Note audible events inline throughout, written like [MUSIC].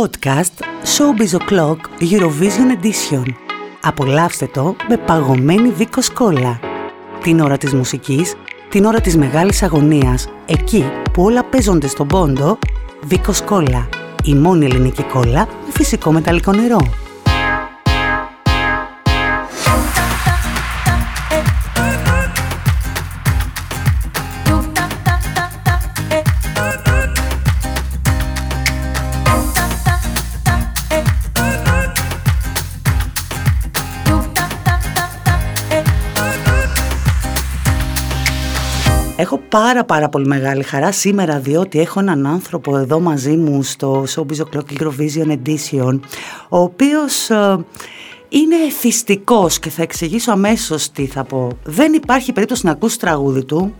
Podcast Showbiz O'Clock Eurovision Edition. Απολαύστε το με παγωμένη Βίκο Σκόλα. Την ώρα της μουσικής, την ώρα της μεγάλης αγωνίας, εκεί που όλα παίζονται στον πόντο, Βίκο Σκόλα. Η μόνη ελληνική κόλλα με φυσικό μεταλλικό νερό. Πάρα πάρα πολύ μεγάλη χαρά σήμερα διότι έχω έναν άνθρωπο εδώ μαζί μου στο Showbiz O'Clock Eurovision Edition ο οποίος ε, είναι εθιστικός και θα εξηγήσω αμέσως τι θα πω. Δεν υπάρχει περίπτωση να ακούσει τραγούδι του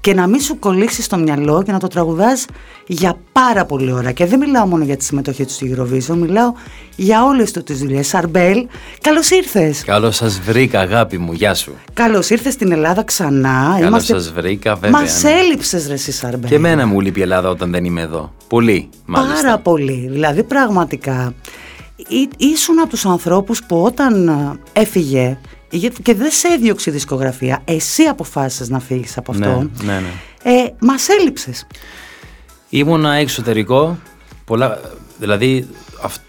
και να μην σου κολλήσει στο μυαλό και να το τραγουδάς για πάρα πολύ ώρα. Και δεν μιλάω μόνο για τη συμμετοχή του στη Eurovision, μιλάω για όλες του τις δουλειές. Σαρμπέλ, καλώς ήρθες. Καλώς σας βρήκα αγάπη μου, γεια σου. Καλώς ήρθες στην Ελλάδα ξανά. Καλώς Είμαστε... σας βρήκα βέβαια. Μας ναι. έλειψες ρε εσύ Σαρμπέλ. Και εμένα μου λείπει η Ελλάδα όταν δεν είμαι εδώ. Πολύ μάλιστα. Πάρα πολύ. Δηλαδή πραγματικά ήσουν από τους ανθρώπους που όταν ε, έφυγε και δεν σε έδιωξε η δισκογραφία, εσύ αποφάσισες να φύγεις από αυτό, ναι, ναι, ναι. Ε, μας έλειψες. Ήμουνα εξωτερικό, πολλά, δηλαδή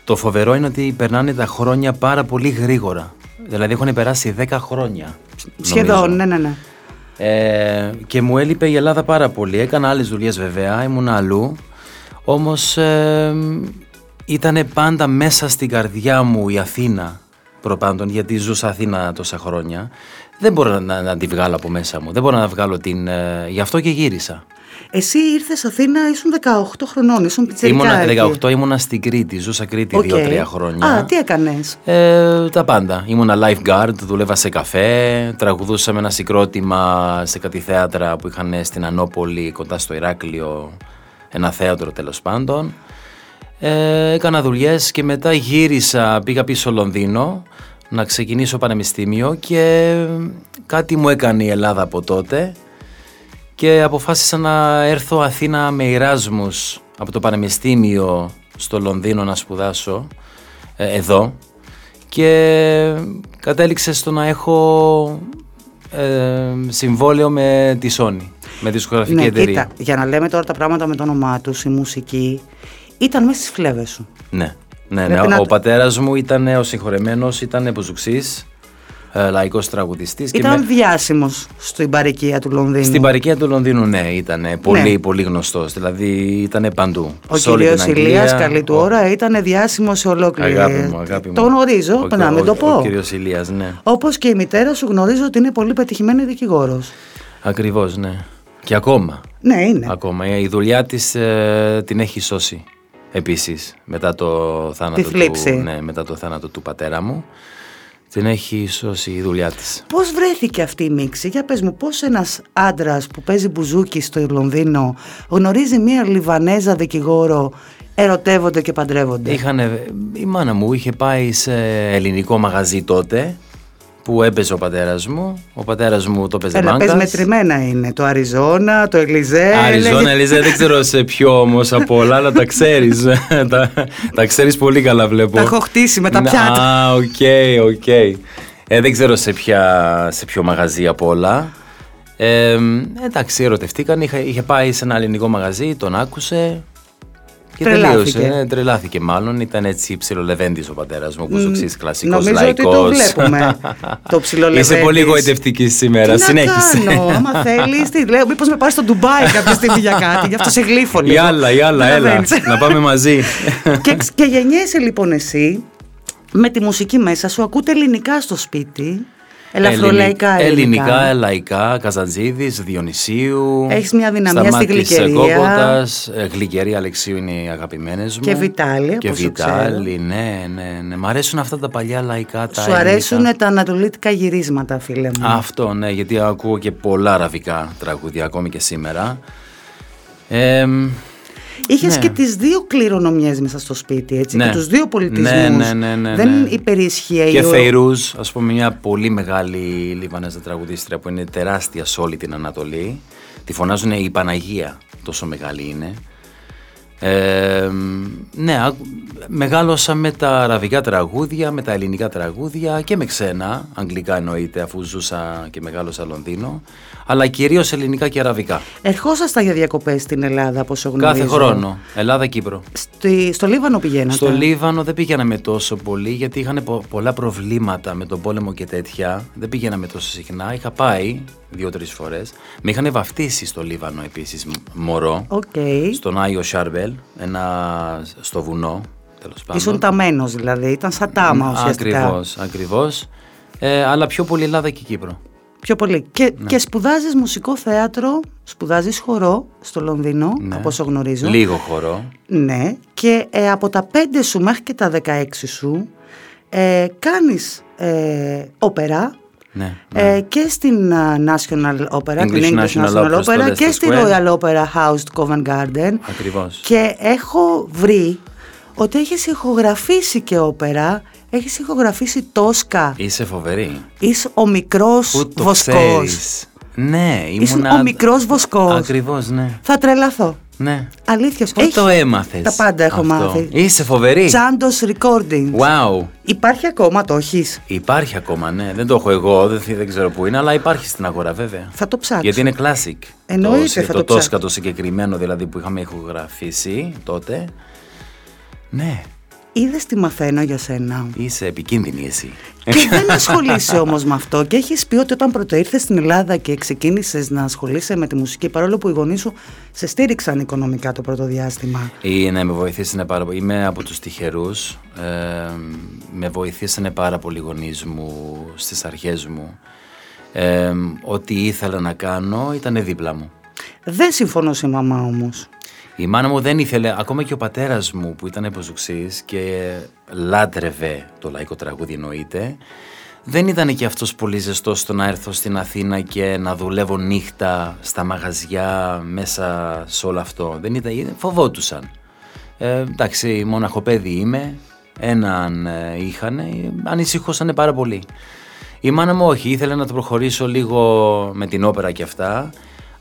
το φοβερό είναι ότι περνάνε τα χρόνια πάρα πολύ γρήγορα. Δηλαδή έχουν περάσει 10 χρόνια. Σχεδόν, ναι, ναι, ναι. Ε, και μου έλειπε η Ελλάδα πάρα πολύ. Έκανα άλλες δουλειές βέβαια, ήμουν αλλού. Όμως ε, ήταν πάντα μέσα στην καρδιά μου η Αθήνα προπάντων, γιατί ζούσα Αθήνα τόσα χρόνια. Δεν μπορώ να, να, τη βγάλω από μέσα μου. Δεν μπορώ να βγάλω την. Ε, γι' αυτό και γύρισα. Εσύ ήρθες Αθήνα, ήσουν 18 χρονών, ήσουν πιτσερικά. Ήμουνα 18, ήμουνα στην Κρήτη. Ζούσα Κρήτη okay. 2-3 χρόνια. Α, τι έκανες; Ε, τα πάντα. Ήμουνα lifeguard, δούλευα σε καφέ, τραγουδούσα με ένα συγκρότημα σε κάτι θέατρα που είχαν στην Ανόπολη κοντά στο Ηράκλειο. Ένα θέατρο τέλος πάντων. Ε, έκανα δουλειές και μετά γύρισα, πήγα πίσω στο Λονδίνο να ξεκινήσω πανεπιστήμιο και κάτι μου έκανε η Ελλάδα από τότε και αποφάσισα να έρθω Αθήνα με Εράσμους από το πανεπιστήμιο στο Λονδίνο να σπουδάσω ε, εδώ και κατέληξε στο να έχω ε, συμβόλαιο με τη Sony, με τη δισκογραφική ναι, εταιρεία. Κοίτα, για να λέμε τώρα τα πράγματα με το όνομά τους, η μουσική ήταν μέσα στις φλέβες σου. Ναι. Ναι, ναι. Ο, ο πατέρας μου ήταν ο συγχωρεμένος, ήταν ποζουξή, ε, λαϊκός τραγουδιστής. Ήταν με... διάσημο στην παροικία του Λονδίνου. Στην παροικία του Λονδίνου, ναι, ήταν πολύ, ναι. πολύ γνωστός. Δηλαδή ήταν παντού. Ο κύριος Ηλίας, καλή του ώρα, ήταν διάσημος σε ολόκληρη. Αγάπη μου, αγάπη μου. Το γνωρίζω, ο, να μην το πω. Ο κύριος Ηλίας, ναι. Όπως και η μητέρα σου γνωρίζω ότι είναι πολύ πετυχημένη δικηγόρος. Ακριβώς, ναι. Και ακόμα. Ναι, είναι. Ακόμα. Η δουλειά της ε, την έχει σώσει. Επίσης, μετά το θάνατο, του, ναι, μετά το θάνατο του πατέρα μου, την έχει σώσει η δουλειά της. Πώς βρέθηκε αυτή η μίξη, για πες μου, πώς ένας άντρας που παίζει μπουζούκι στο Λονδίνο γνωρίζει μία Λιβανέζα δικηγόρο ερωτεύονται και παντρεύονται; Είχανε, η μάνα μου είχε πάει σε ελληνικό μαγαζί τότε που έπαιζε ο πατέρας μου. Ο πατέρας μου το παίζει Ένα πες μετρημένα είναι. Το Αριζόνα, το Ελιζέ. Αριζόνα, Ελιζέ, δεν ξέρω [LAUGHS] σε ποιο όμως από όλα, αλλά τα ξέρεις. [LAUGHS] τα, τα ξέρεις πολύ καλά, βλέπω. Τα έχω χτίσει με τα πιάτα. Α, οκ, οκ. Ε, δεν ξέρω σε, ποια, σε ποιο μαγαζί από όλα. Ε, εντάξει, ερωτευτήκαν. Είχε, είχε πάει σε ένα ελληνικό μαγαζί, τον άκουσε. Και τρελάθηκε. Τελείωσε, ναι, τρελάθηκε μάλλον. Ήταν έτσι ψιλολεβέντης ο πατέρας μου, όπως ξέρεις, κλασικός λαϊκό. Νομίζω ότι το βλέπουμε. το [LAUGHS] ψιλολεβέντης. Είσαι πολύ γοητευτική σήμερα. Τι Συνέχισε. Να κάνω, άμα [LAUGHS] θέλεις. Τι λέω, μήπως με πάρεις στο Ντουμπάι κάποια στιγμή για κάτι. Γι' αυτό σε γλύφω λίγο. Η άλλα, η άλλα, έλα. να πάμε μαζί. [LAUGHS] και, και γεννιέσαι λοιπόν εσύ με τη μουσική μέσα σου, ακούτε ελληνικά στο σπίτι. Ελαφρολαϊκά ελληνικά. Ελληνικά, λαϊκά, Καζαντζίδης, Διονυσίου. Έχεις μια δυναμία στη γλυκερία. Ε, γλυκερία Αλεξίου είναι οι αγαπημένες μου. Και Βιτάλη, Και Βιτάλη, ναι, ναι, ναι. Μ' αρέσουν αυτά τα παλιά λαϊκά τα Σου αρέσουν τα ανατολίτικα γυρίσματα, φίλε μου. Αυτό, ναι, γιατί ακούω και πολλά αραβικά τραγούδια ακόμη και σήμερα. Ε, Είχες ναι. και τις δύο κληρονομιές μέσα στο σπίτι, έτσι. Ναι. Και τους δύο πολιτισμούς. Ναι, ναι, ναι, ναι, Δεν ναι. υπερισχύει. Και Φεϊρούζ, ας πούμε, μια πολύ μεγάλη Λιβανέζα τραγουδίστρια που είναι τεράστια σε όλη την Ανατολή. Τη φωνάζουν η Παναγία, τόσο μεγάλη είναι. Ε, ναι, μεγάλωσα με τα αραβικά τραγούδια, με τα ελληνικά τραγούδια και με ξένα, αγγλικά εννοείται αφού ζούσα και μεγάλωσα Λονδίνο, αλλά κυρίως ελληνικά και αραβικά. Ερχόσασταν για διακοπές στην Ελλάδα, όπως γνωρίζω. Κάθε χρόνο, Ελλάδα-Κύπρο. Στη, στο Λίβανο πηγαίνατε; Στο Λίβανο δεν πήγαμε τόσο πολύ γιατί είχαν πο- πολλά προβλήματα με τον πόλεμο και τέτοια. Δεν πήγαμε τόσο συχνά. Είχα πάει δύο-τρεις φορές. Με είχαν βαφτίσει στο Λίβανο επίσης μωρό. Οκ. Στον Άγιο Σάρμπελ, ένα στο βουνό. Τέλος πάντων. Ήσουν ταμένος δηλαδή, ήταν σαν τάμα ουσιαστικά. Ακριβώς, ακριβώς. Ε, αλλά πιο πολύ Ελλάδα και Κύπρο. Πιο πολύ. Και, και σπουδάζεις μουσικό θέατρο, σπουδάζεις χορό στο Λονδίνο, Ναι. από όσο γνωρίζω. Λίγο χορό. Ναι, και ε, από τα 5 σου μέχρι και τα 16 σου ε, κάνεις ε, όπερα Ναι. ε, και στην α, National Opera, την English English National National Opera στο Opera και Leicester στη Square. Royal Opera House του Covent Garden Ακριβώς. και έχω βρει ότι έχεις ηχογραφήσει και όπερα, έχεις ηχογραφήσει Τόσκα, Είσαι φοβερή. είσαι ο μικρός Πού το βοσκός. ξέρεις; Ναι, Ήσουν ήμουνα... ο μικρός βοσκός. Ακριβώς, ναι. Θα τρελαθώ. Ναι. Αλήθειας σου. Πού Έχεις- το έμαθες Τα πάντα έχω αυτό; μάθει. Είσαι φοβερή. Τσάντος Recordings. Wow. Υπάρχει ακόμα, το έχεις; Υπάρχει ακόμα, ναι. Δεν το έχω εγώ, δεν, δεν ξέρω πού είναι, αλλά υπάρχει στην αγορά βέβαια. Θα το ψάξω. Γιατί είναι classic. Εννοείται, το, θα το, το Tosca ψάξω. το συγκεκριμένο δηλαδή που είχαμε ηχογραφήσει τότε. Ναι, Είδες τι μαθαίνω για σένα; είσαι επικίνδυνη εσύ. Και δεν ασχολείσαι όμως με αυτό και έχεις πει ότι όταν πρώτο ήρθες στην Ελλάδα και ξεκίνησες να ασχολείσαι με τη μουσική παρόλο που οι γονείς σου σε στήριξαν οικονομικά το πρώτο διάστημα. Ή ναι, με βοηθήσανε πάρα πολύ. Είμαι από τους τυχερούς. Ε, με βοηθήσανε πάρα πολύ οι γονείς μου στις αρχές μου. Ε, ό,τι ήθελα να κάνω ήταν δίπλα μου. Δεν συμφωνώ σε μαμά όμως. Η μάνα μου δεν ήθελε, ακόμα και ο πατέρας μου που ήταν υποζουξής και λάτρευε το λαϊκό τραγούδι εννοείται, δεν ήταν και αυτός πολύ ζεστός στο να έρθω στην Αθήνα και να δουλεύω νύχτα στα μαγαζιά μέσα σε όλο αυτό. Δεν ήταν, φοβότουσαν. Ε, εντάξει, μόναχο παιδί είμαι, έναν ε, είχανε, ανησυχούσανε πάρα πολύ. Η μάνα μου όχι, ήθελε να το προχωρήσω λίγο με την όπερα και αυτά,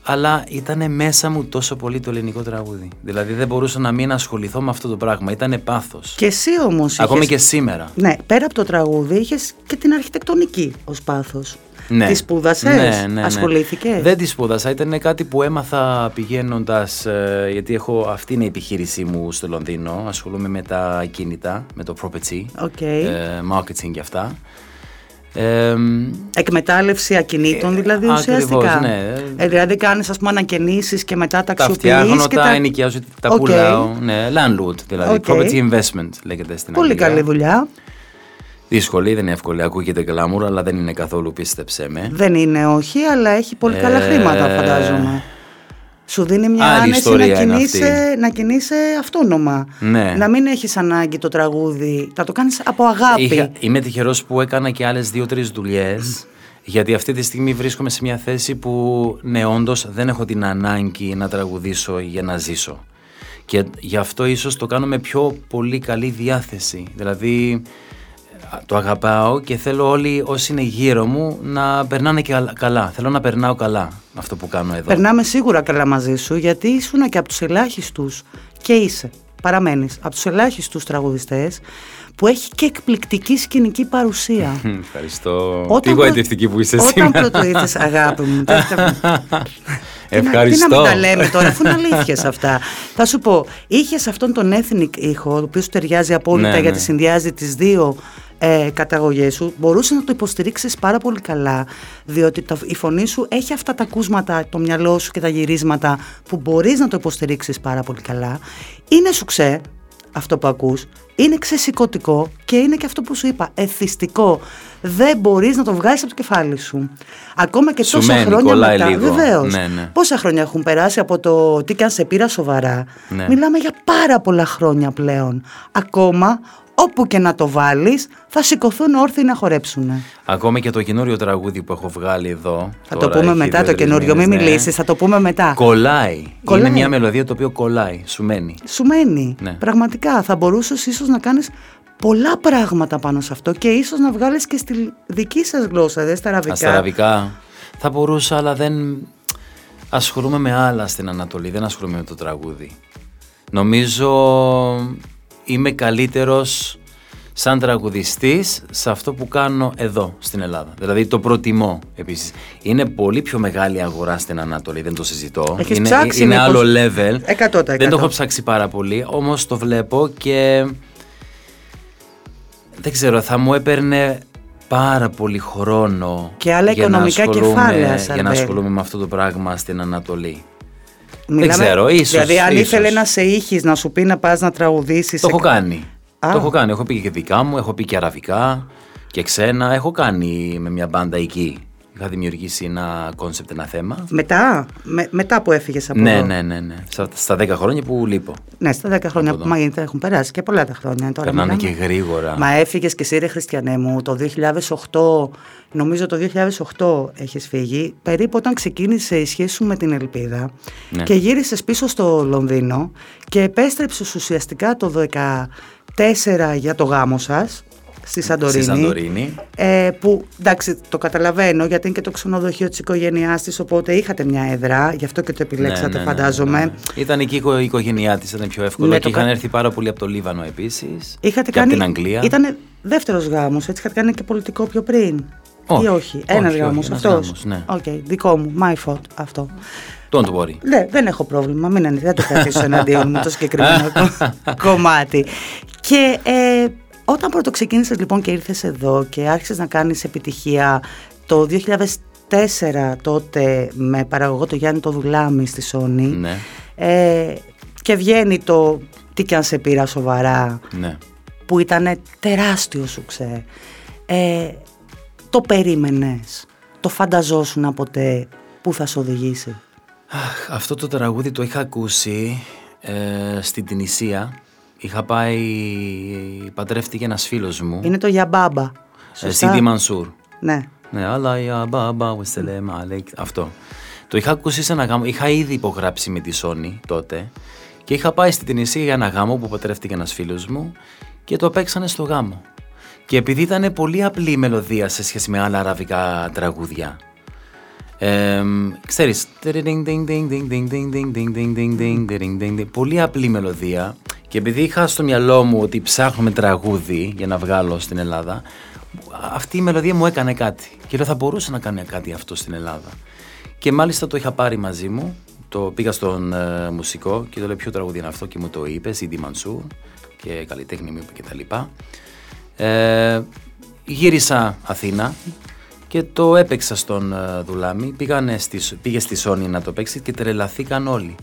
αλλά ήταν μέσα μου τόσο πολύ το ελληνικό τραγούδι. Δηλαδή δεν μπορούσα να μην ασχοληθώ με αυτό το πράγμα, ήταν πάθος. Και εσύ όμως Ακόμη είχες- και σήμερα. Ναι, πέρα από το τραγούδι είχες και την αρχιτεκτονική ως πάθος. Ναι. Τη σπούδασες, Ναι, ναι, ναι. ασχολήθηκες; Δεν τη σπούδασα. Ήταν κάτι που έμαθα πηγαίνοντας. γιατί έχω, αυτή είναι η επιχείρησή μου στο Λονδίνο. Ασχολούμαι με τα ακίνητα, με το property, Οκ. ε, marketing και αυτά. Ε, Εκμετάλλευση ακινήτων δηλαδή Ε, ουσιαστικά. ακριβώς, ναι. Ε, δηλαδή κάνεις ας πούμε ανακαινήσεις και μετά τα τα αξιοποιείς φτιάχνω, και τα τα... ενοικιάζω, τα Οκ. πουλάω. Ναι, landlord δηλαδή. Οκ. Property investment λέγεται στην Πολύ Αγγλία. καλή δουλειά. Δύσκολη, δεν είναι εύκολη. Ακούγεται glamour, αλλά δεν είναι καθόλου, πίστεψέ με. Δεν είναι όχι, αλλά έχει πολύ καλά Ε, χρήματα φαντάζομαι. Σου δίνει μια άλλη άνεση ιστορία να είναι κινείσαι, να κινείσαι αυτόνομα. Ναι. Να μην έχεις ανάγκη το τραγούδι, θα το κάνεις από αγάπη. Είχα, είμαι τυχερός που έκανα και άλλες δύο-τρεις δουλειές. Γιατί αυτή τη στιγμή βρίσκομαι σε μια θέση που ναι, όντως δεν έχω την ανάγκη να τραγουδήσω για να ζήσω. Και γι' αυτό ίσως το κάνω με πιο πολύ καλή διάθεση. Δηλαδή α, το αγαπάω και θέλω όλοι όσοι είναι γύρω μου να περνάνε και καλα- καλά. Θέλω να περνάω καλά αυτό που κάνω εδώ. Περνάμε σίγουρα καλά μαζί σου γιατί ήσουν και από τους ελάχιστους και είσαι, παραμένεις, από τους ελάχιστους τραγουδιστές που έχει και εκπληκτική σκηνική παρουσία. [LAUGHS] Ευχαριστώ. Όταν Τι προ- γοητευτική που είσαι Όταν σήμερα. πρώτο ήρθες αγάπη μου. δεν θα- [LAUGHS] Τι να- Ευχαριστώ. Τι να μην τα λέμε τώρα, αφού είναι αλήθειες αυτά. Θα σου πω, είχες αυτόν τον ethnic ήχο, ο οποίος ταιριάζει απόλυτα Ναι, γιατί ναι. συνδυάζει τις δύο ε, καταγωγές σου. Μπορούσες να το υποστηρίξεις πάρα πολύ καλά, διότι το, η φωνή σου έχει αυτά τα ακούσματα, το μυαλό σου και τα γυρίσματα που μπορείς να το υποστηρίξεις πάρα πολύ καλά. Είναι σου ξέ αυτό που ακούς, είναι ξεσηκωτικό και είναι και αυτό που σου είπα, εθιστικό. Δεν μπορείς να το βγάλεις από το κεφάλι σου. Ακόμα και Σου τόσα μένει, χρόνια κολλάει μετά. λίγο. Βεβαίως. Ναι, ναι. Πόσα χρόνια έχουν περάσει από το τι και αν σε πήρα σοβαρά. Ναι. Μιλάμε για πάρα πολλά χρόνια πλέον. Ακόμα, όπου και να το βάλεις, θα σηκωθούν όρθιοι να χορέψουν. Ακόμα και το καινούριο τραγούδι που έχω βγάλει εδώ. Θα τώρα το πούμε έχει μετά το δύο-τρεις καινούριο, μην μήνες, ναι. μιλήσεις, θα το πούμε μετά. Κολλάει. Κολλάει. Είναι μια μελωδία το οποίο κολλάει. Σου μένει. Σου μένει. Ναι. Πραγματικά θα μπορούσες ίσως να κάνεις πολλά πράγματα πάνω σε αυτό και ίσως να βγάλεις και στη δική σας γλώσσα, δε στα αραβικά. Στα αραβικά θα μπορούσα, αλλά δεν ασχολούμαι με άλλα στην Ανατολή. Δεν ασχολούμαι με το τραγούδι. Νομίζω είμαι καλύτερος σαν τραγουδιστής σε αυτό που κάνω εδώ στην Ελλάδα. Δηλαδή το προτιμώ επίσης. Είναι πολύ πιο μεγάλη αγορά στην Ανατολή, δεν το συζητώ. Έχεις είναι ψάξει είναι μήπως; άλλο level. 100%. Δεν το έχω ψάξει πάρα πολύ, όμως το βλέπω και δεν ξέρω, θα μου έπαιρνε πάρα πολύ χρόνο Και άλλα για να οικονομικά ασχολούμαι- κεφάλαια, για να Σαρμπέλ. ασχολούμαι με αυτό το πράγμα στην Ανατολή. Μιλάμε- ξέρω, ίσως, Δηλαδή, αν ίσως. ήθελε να σε ήχεις να σου πει να πας να τραγουδήσεις. Το έχω κάνει. Α. Το έχω κάνει. Έχω πει και δικά μου, έχω πει και αραβικά και ξένα. Έχω κάνει με μια μπάντα εκεί. Είχα δημιουργήσει ένα κόνσεπτ, ένα θέμα. Μετά, με- μετά που έφυγες από Ναι, εδώ. ναι, ναι, ναι. Στα, στα 10 χρόνια που λείπω. Ναι, στα 10 χρόνια Από που εδώ. μα έχουν περάσει και πολλά τα χρόνια. Τώρα Περνάνε μιλάμε. και γρήγορα. Μα έφυγες και εσύ, ρε Χριστιανέ μου, το 2008, νομίζω το 2008 έχεις φύγει, περίπου όταν ξεκίνησε η σχέση σου με την Ελπίδα Ναι. και γύρισες πίσω στο Λονδίνο και επέστρεψες ουσιαστικά το 2014 για το γάμο σας στη Σαντορίνη. Στη Σαντορίνη. Ε, που εντάξει το καταλαβαίνω γιατί είναι και το ξενοδοχείο της οικογένειάς της οπότε είχατε μια έδρα γι' αυτό και το επιλέξατε Ναι, ναι, ναι, φαντάζομαι ναι, ναι. Ήταν εκεί η οικο- η οικογένειά της, ήταν πιο εύκολο. Ναι, και το είχαν κα- έρθει πάρα πολύ από το Λίβανο επίσης. Είχατε και κάνει. από την Αγγλία. Ήταν δεύτερος γάμος, έτσι είχατε κάνει και πολιτικό πιο πριν; Όχι, Ή όχι. όχι, Ένας όχι, γάμος ένας αυτός; γάμος, ναι. Οκ, δικό μου. My fault αυτό. Don't worry. Ναι, δεν έχω πρόβλημα. Μην ανησυχείτε, δεν το κρατήσω εναντίον μου το συγκεκριμένο κο- [LAUGHS] κομμάτι. Και ε, όταν πρώτο ξεκίνησες λοιπόν και ήρθες εδώ και άρχισες να κάνεις επιτυχία το 2004 τότε με παραγωγό το Γιάννη το Δολαμή στη Sony. Ναι, Ε, και βγαίνει το τι και αν σε πήρα σοβαρά ναι. που ήταν τεράστιο σου ξέ. Ε, το περίμενες, το φανταζόσουν ποτέ που θα σε οδηγήσει; Αχ, αυτό το τραγούδι το είχα ακούσει ε, στην Τινησία. Είχα πάει, παντρεύτηκε ένας φίλος μου, Είναι το για μπάμπα. ε, Σωστά; Σίδη Μανσούρ. Ναι. Ναι, αλλά για μπαμπα, ουστελέμ, αλεκ, αυτό. Το είχα ακούσει σε ένα γάμο, είχα ήδη υπογράψει με τη Sony τότε και είχα πάει στην Τινησία για ένα γάμο που παντρεύτηκε ένας φίλος μου και το παίξανε στο γάμο. Και επειδή ήταν πολύ απλή η μελωδία σε σχέση με άλλα αραβικά τραγούδια, ε, ξέρεις, πολύ απλή μελωδία και επειδή είχα στο μυαλό μου ότι ψάχνουμε τραγούδι για να βγάλω στην Ελλάδα, αυτή η μελωδία μου έκανε κάτι και λέω θα μπορούσε να κάνει κάτι αυτό στην Ελλάδα. Και μάλιστα το είχα πάρει μαζί μου, το πήγα στον ε, μουσικό και το λέω ποιο τραγούδι είναι αυτό και μου το είπε, Σίντι Μανσούρ και καλλιτέχνη μου είπε και τα λοιπά. Ε, γύρισα Αθήνα και το έπαιξα στον ε, Δουλάμι. Πήγανε στη, πήγε στη Sony να το παίξει και τρελαθήκαν όλοι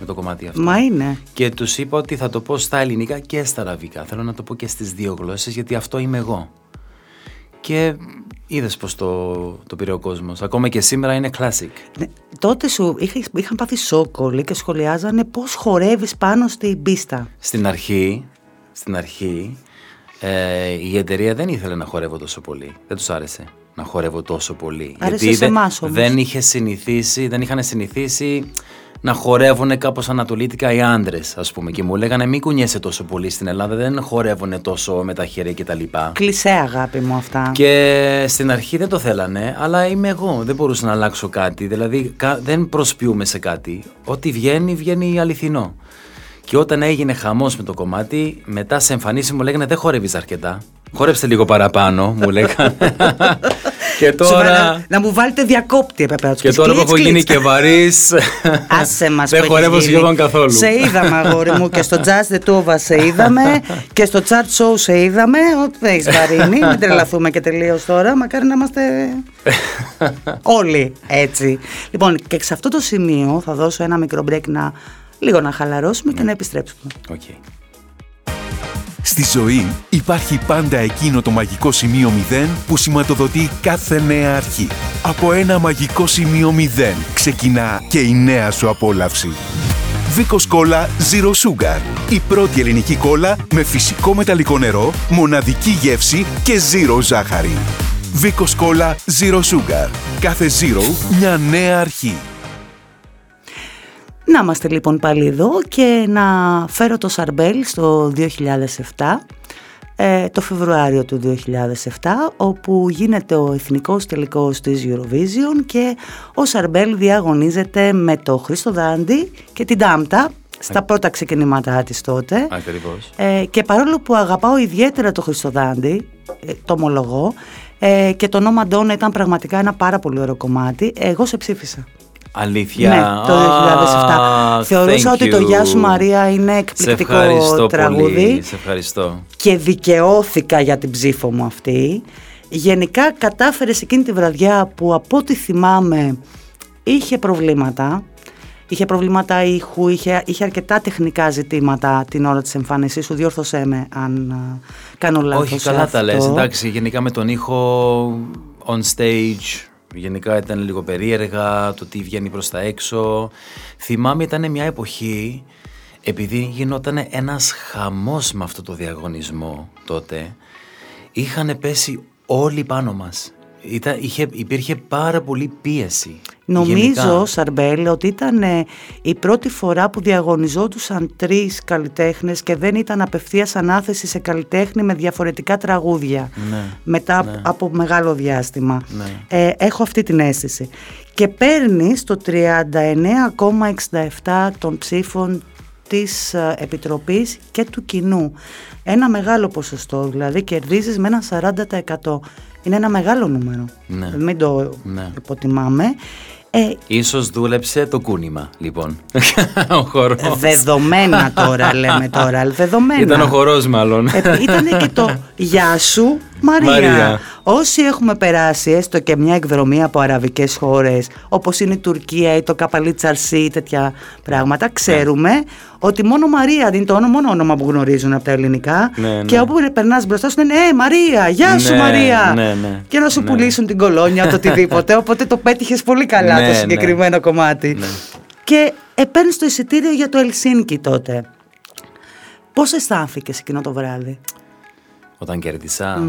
με το κομμάτι αυτό. Μα είναι. Και τους είπα ότι θα το πω στα ελληνικά και στα αραβικά. Θέλω να το πω και στις δύο γλώσσες γιατί αυτό είμαι εγώ. Και είδες πώς το, το πήρε ο κόσμος. Ακόμα και σήμερα είναι classic. Ναι, τότε σου είχα, είχαν πάθει σοκ όλοι και σχολιάζανε πώς χορεύεις πάνω στην πίστα. Στην αρχή, στην αρχή ε, η εταιρεία δεν ήθελε να χορεύω τόσο πολύ. Δεν τους άρεσε να χορεύω τόσο πολύ. Άρεσε γιατί σε δεν, εμάς όμως. δεν, είχε συνηθίσει, δεν είχαν συνηθίσει να χορεύουν κάπως ανατολίτικα οι άντρες, ας πούμε. Και μου λέγανε μην κουνιέσαι τόσο πολύ στην Ελλάδα, δεν χορεύουν τόσο με τα χέρια κτλ. Κλεισέ αγάπη μου αυτά. Και στην αρχή δεν το θέλανε, αλλά είμαι εγώ. Δεν μπορούσα να αλλάξω κάτι. Δηλαδή κα- δεν προσποιούμε σε κάτι. Ό,τι βγαίνει, βγαίνει αληθινό. Και όταν έγινε χαμός με το κομμάτι, μετά σε εμφανίσει μου λέγανε Δεν χορεύεις αρκετά. Χόρεψε λίγο παραπάνω, μου λέγανε. [LAUGHS] [LAUGHS] και Σου βάλα- τώρα. να μου βάλετε διακόπτη έπρεπε να τους Και πεις, τώρα που κλίτς, έχω γίνει κλίτς. και βαρύς. [LAUGHS] Άσε μας Δεν που χορεύω έχεις γίνει. σχεδόν καθόλου. Σε είδαμε αγόρι μου και στο Jazz the Tuva σε είδαμε [LAUGHS] και στο Chart Show σε είδαμε. Ότι δεν έχεις βαρύνει, μην [LAUGHS] τρελαθούμε και τελείως τώρα. Μακάρι να είμαστε όλοι έτσι. Λοιπόν και σε αυτό το σημείο θα δώσω ένα μικρό break να λίγο να χαλαρώσουμε και να επιστρέψουμε. Οκ. Στη ζωή υπάρχει πάντα εκείνο το μαγικό σημείο 0 που σηματοδοτεί κάθε νέα αρχή. Από ένα μαγικό σημείο 0 ξεκινά και η νέα σου απόλαυση. Βίκος Κόλλα Zero Sugar. Η πρώτη ελληνική κόλλα με φυσικό μεταλλικό νερό, μοναδική γεύση και zero ζάχαρη. Βίκος Κόλλα Zero Sugar. Κάθε zero μια νέα αρχή. Να είμαστε λοιπόν πάλι εδώ και να φέρω το Σαρμπέλ στο 2007, ε, το Φεβρουάριο του 2007, όπου γίνεται ο εθνικός τελικός της Eurovision και ο Σαρμπέλ διαγωνίζεται με το Χρήστο Δάντη και την Τάμπτα στα πρώτα ξεκινήματά της τότε. Ακριβώς. Ε, και παρόλο που αγαπάω ιδιαίτερα το Χριστοδάντη, ε, το ομολογώ, ε, και το όνομα Ντόνα ήταν πραγματικά ένα πάρα πολύ ωραίο κομμάτι, εγώ σε ψήφισα. Αλήθεια. Ναι, το 2007. Ah, Θεωρούσα thank ότι το you. Γεια σου Μαρία είναι εκπληκτικό Σε ευχαριστώ τραγούδι πολύ. Σε ευχαριστώ. και δικαιώθηκα για την ψήφο μου αυτή. Γενικά κατάφερες εκείνη τη βραδιά που από ό,τι θυμάμαι είχε προβλήματα. Είχε προβλήματα ήχου, είχε, είχε αρκετά τεχνικά ζητήματα την ώρα της εμφάνισής σου. Διόρθωσέ με αν α, κάνω λάθος Όχι, σε καλά αυτό. τα λες. Εντάξει, γενικά με τον ήχο on stage, γενικά ήταν λίγο περίεργα, το τι βγαίνει προς τα έξω. Θυμάμαι ήταν μια εποχή, επειδή γινόταν ένας χαμός με αυτό το διαγωνισμό τότε, είχαν πέσει όλοι πάνω μας. Ήταν, είχε, υπήρχε πάρα πολύ πίεση. Νομίζω, γενικά. Σαρμπέλ, ότι ήταν ε, η πρώτη φορά που διαγωνιζόντουσαν τρεις καλλιτέχνες και δεν ήταν απευθείας ανάθεση σε καλλιτέχνη με διαφορετικά τραγούδια Ναι, μετά απ- από μεγάλο διάστημα. Ναι. Ε, έχω αυτή την αίσθηση. Και παίρνει το 39,67 των ψήφων της ε, Επιτροπής και του κοινού. Ένα μεγάλο ποσοστό, δηλαδή κερδίζεις με ένα 40%. Είναι ένα μεγάλο νούμερο. Ναι. Μην το Ναι. υποτιμάμε. Ε, Ίσως δούλεψε το κούνημα, λοιπόν. [LAUGHS] ο χορός. δεδομένα τώρα λέμε τώρα. [LAUGHS] Δεδομένα. Ήταν ο χορός μάλλον. Ε, ήταν και το [LAUGHS] «Γεια σου Μαρία». Μαρία. Όσοι έχουμε περάσει έστω και μια εκδρομή από αραβικές χώρες όπως είναι η Τουρκία ή το Καπαλίτσαρσί ή τέτοια πράγματα ξέρουμε ότι μόνο Μαρία είναι το όνομα, μόνο όνομα που γνωρίζουν από τα ελληνικά Ναι, ναι. και όπου περνάς μπροστά σου είναι «Ε Μαρία, γεια σου Ναι, Μαρία» ναι, ναι. και να σου Ναι. πουλήσουν την κολόνια το [LAUGHS] οτιδήποτε οπότε το πέτυχες πολύ καλά Ναι, το ναι. συγκεκριμένο κομμάτι Ναι. και επέρνεις το εισιτήριο για το Ελσίνκι τότε Πώς αισθάνθηκες εκείνο το βράδυ; Όταν κέρδισα.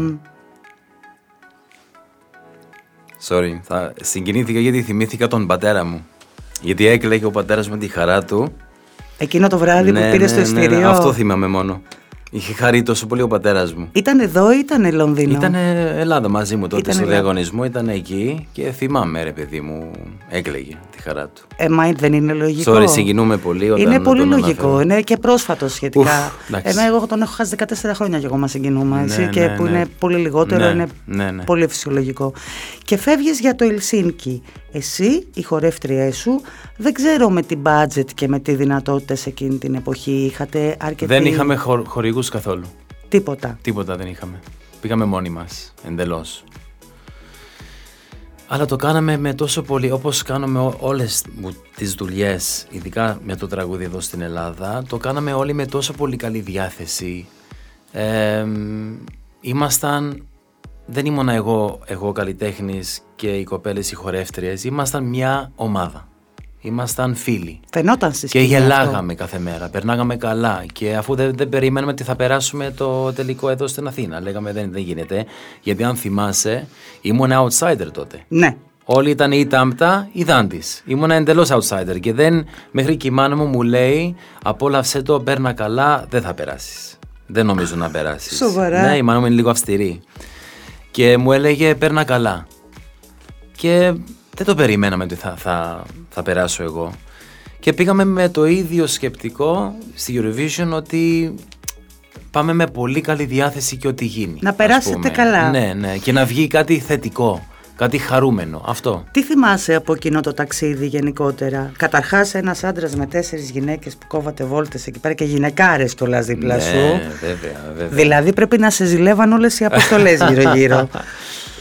Sorry, θα συγκινήθηκα γιατί θυμήθηκα τον πατέρα μου. Γιατί έκλαιγε ο πατέρας με τη χαρά του. Εκείνο το βράδυ που πήρε το εισιτήριο. Αυτό θυμάμαι μόνο. Είχε χαρεί τόσο πολύ ο πατέρας μου. Ήταν εδώ ή ήταν Λονδίνο; Ήταν Ελλάδα μαζί μου τότε Ήταν στο Ελλάδα. διαγωνισμό, ήταν εκεί και θυμάμαι ρε παιδί μου, έκλαιγε τη χαρά του. Ε, μα δεν είναι λογικό. Sorry, συγκινούμε πολύ όταν Είναι πολύ τον λογικό. αναφέρω. Είναι και πρόσφατο σχετικά. Ουφ, εντάξει. Εμένα εγώ τον έχω χάσει 14 χρόνια και εγώ μας συγκινούμε. Έτσι, Ναι, και ναι, που ναι. είναι πολύ λιγότερο, Ναι, είναι ναι, ναι. πολύ φυσιολογικό. Και φεύγεις για το Ελσίνκι. Εσύ, οι χορεύτριέ σου, δεν ξέρω με τι budget και με τι δυνατότητε εκείνη την εποχή είχατε αρκετή. Δεν είχαμε χορ, χορηγούς καθόλου. Τίποτα. Τίποτα δεν είχαμε. Πήγαμε μόνοι μας, εντελώς. Αλλά το κάναμε με τόσο πολύ, όπως κάνουμε ό- όλες μου τις δουλειές, ειδικά με το τραγούδι εδώ στην Ελλάδα, το κάναμε όλοι με τόσο πολύ καλή διάθεση. Ε, μ, ήμασταν, δεν ήμουνα εγώ, εγώ καλλιτέχνης και οι κοπέλες οι χορεύτριες, ήμασταν μια ομάδα. Ήμασταν φίλοι. Φαινόταν στη Και σκηνή αυτό. γελάγαμε κάθε μέρα, περνάγαμε καλά. Και αφού δεν, δεν περιμέναμε ότι θα περάσουμε το τελικό εδώ στην Αθήνα, λέγαμε δεν, δεν γίνεται. Γιατί αν θυμάσαι, ήμουν outsider τότε. Ναι. Όλοι ήταν ή τάμπτα ή δάντης. Ήμουν εντελώς outsider. Και δεν, μέχρι και η μάνα μου μου λέει, απόλαυσέ το, παίρνα καλά, δεν θα περάσεις. Δεν νομίζω να περάσεις. Σοβαρά. Ναι, η μάνα μου είναι λίγο αυστηρή. Και μου έλεγε, παίρνα καλά. Και δεν το περιμέναμε ότι θα, θα, θα περάσω εγώ. Και πήγαμε με το ίδιο σκεπτικό στη Eurovision ότι πάμε με πολύ καλή διάθεση και ό,τι γίνει. Να ας περάσετε πούμε. καλά. Ναι, ναι. Και να βγει κάτι θετικό. Κάτι χαρούμενο. Αυτό. Τι θυμάσαι από εκείνο το ταξίδι γενικότερα; Καταρχάς, ένας άντρας με τέσσερις γυναίκες που κόβατε βόλτες εκεί πέρα και γυναικάρες κιόλας δίπλα ναι, σου. βέβαια, βέβαια. Δηλαδή πρέπει να σε ζηλεύαν όλες οι αποστολές γύρω-γύρω. [LAUGHS]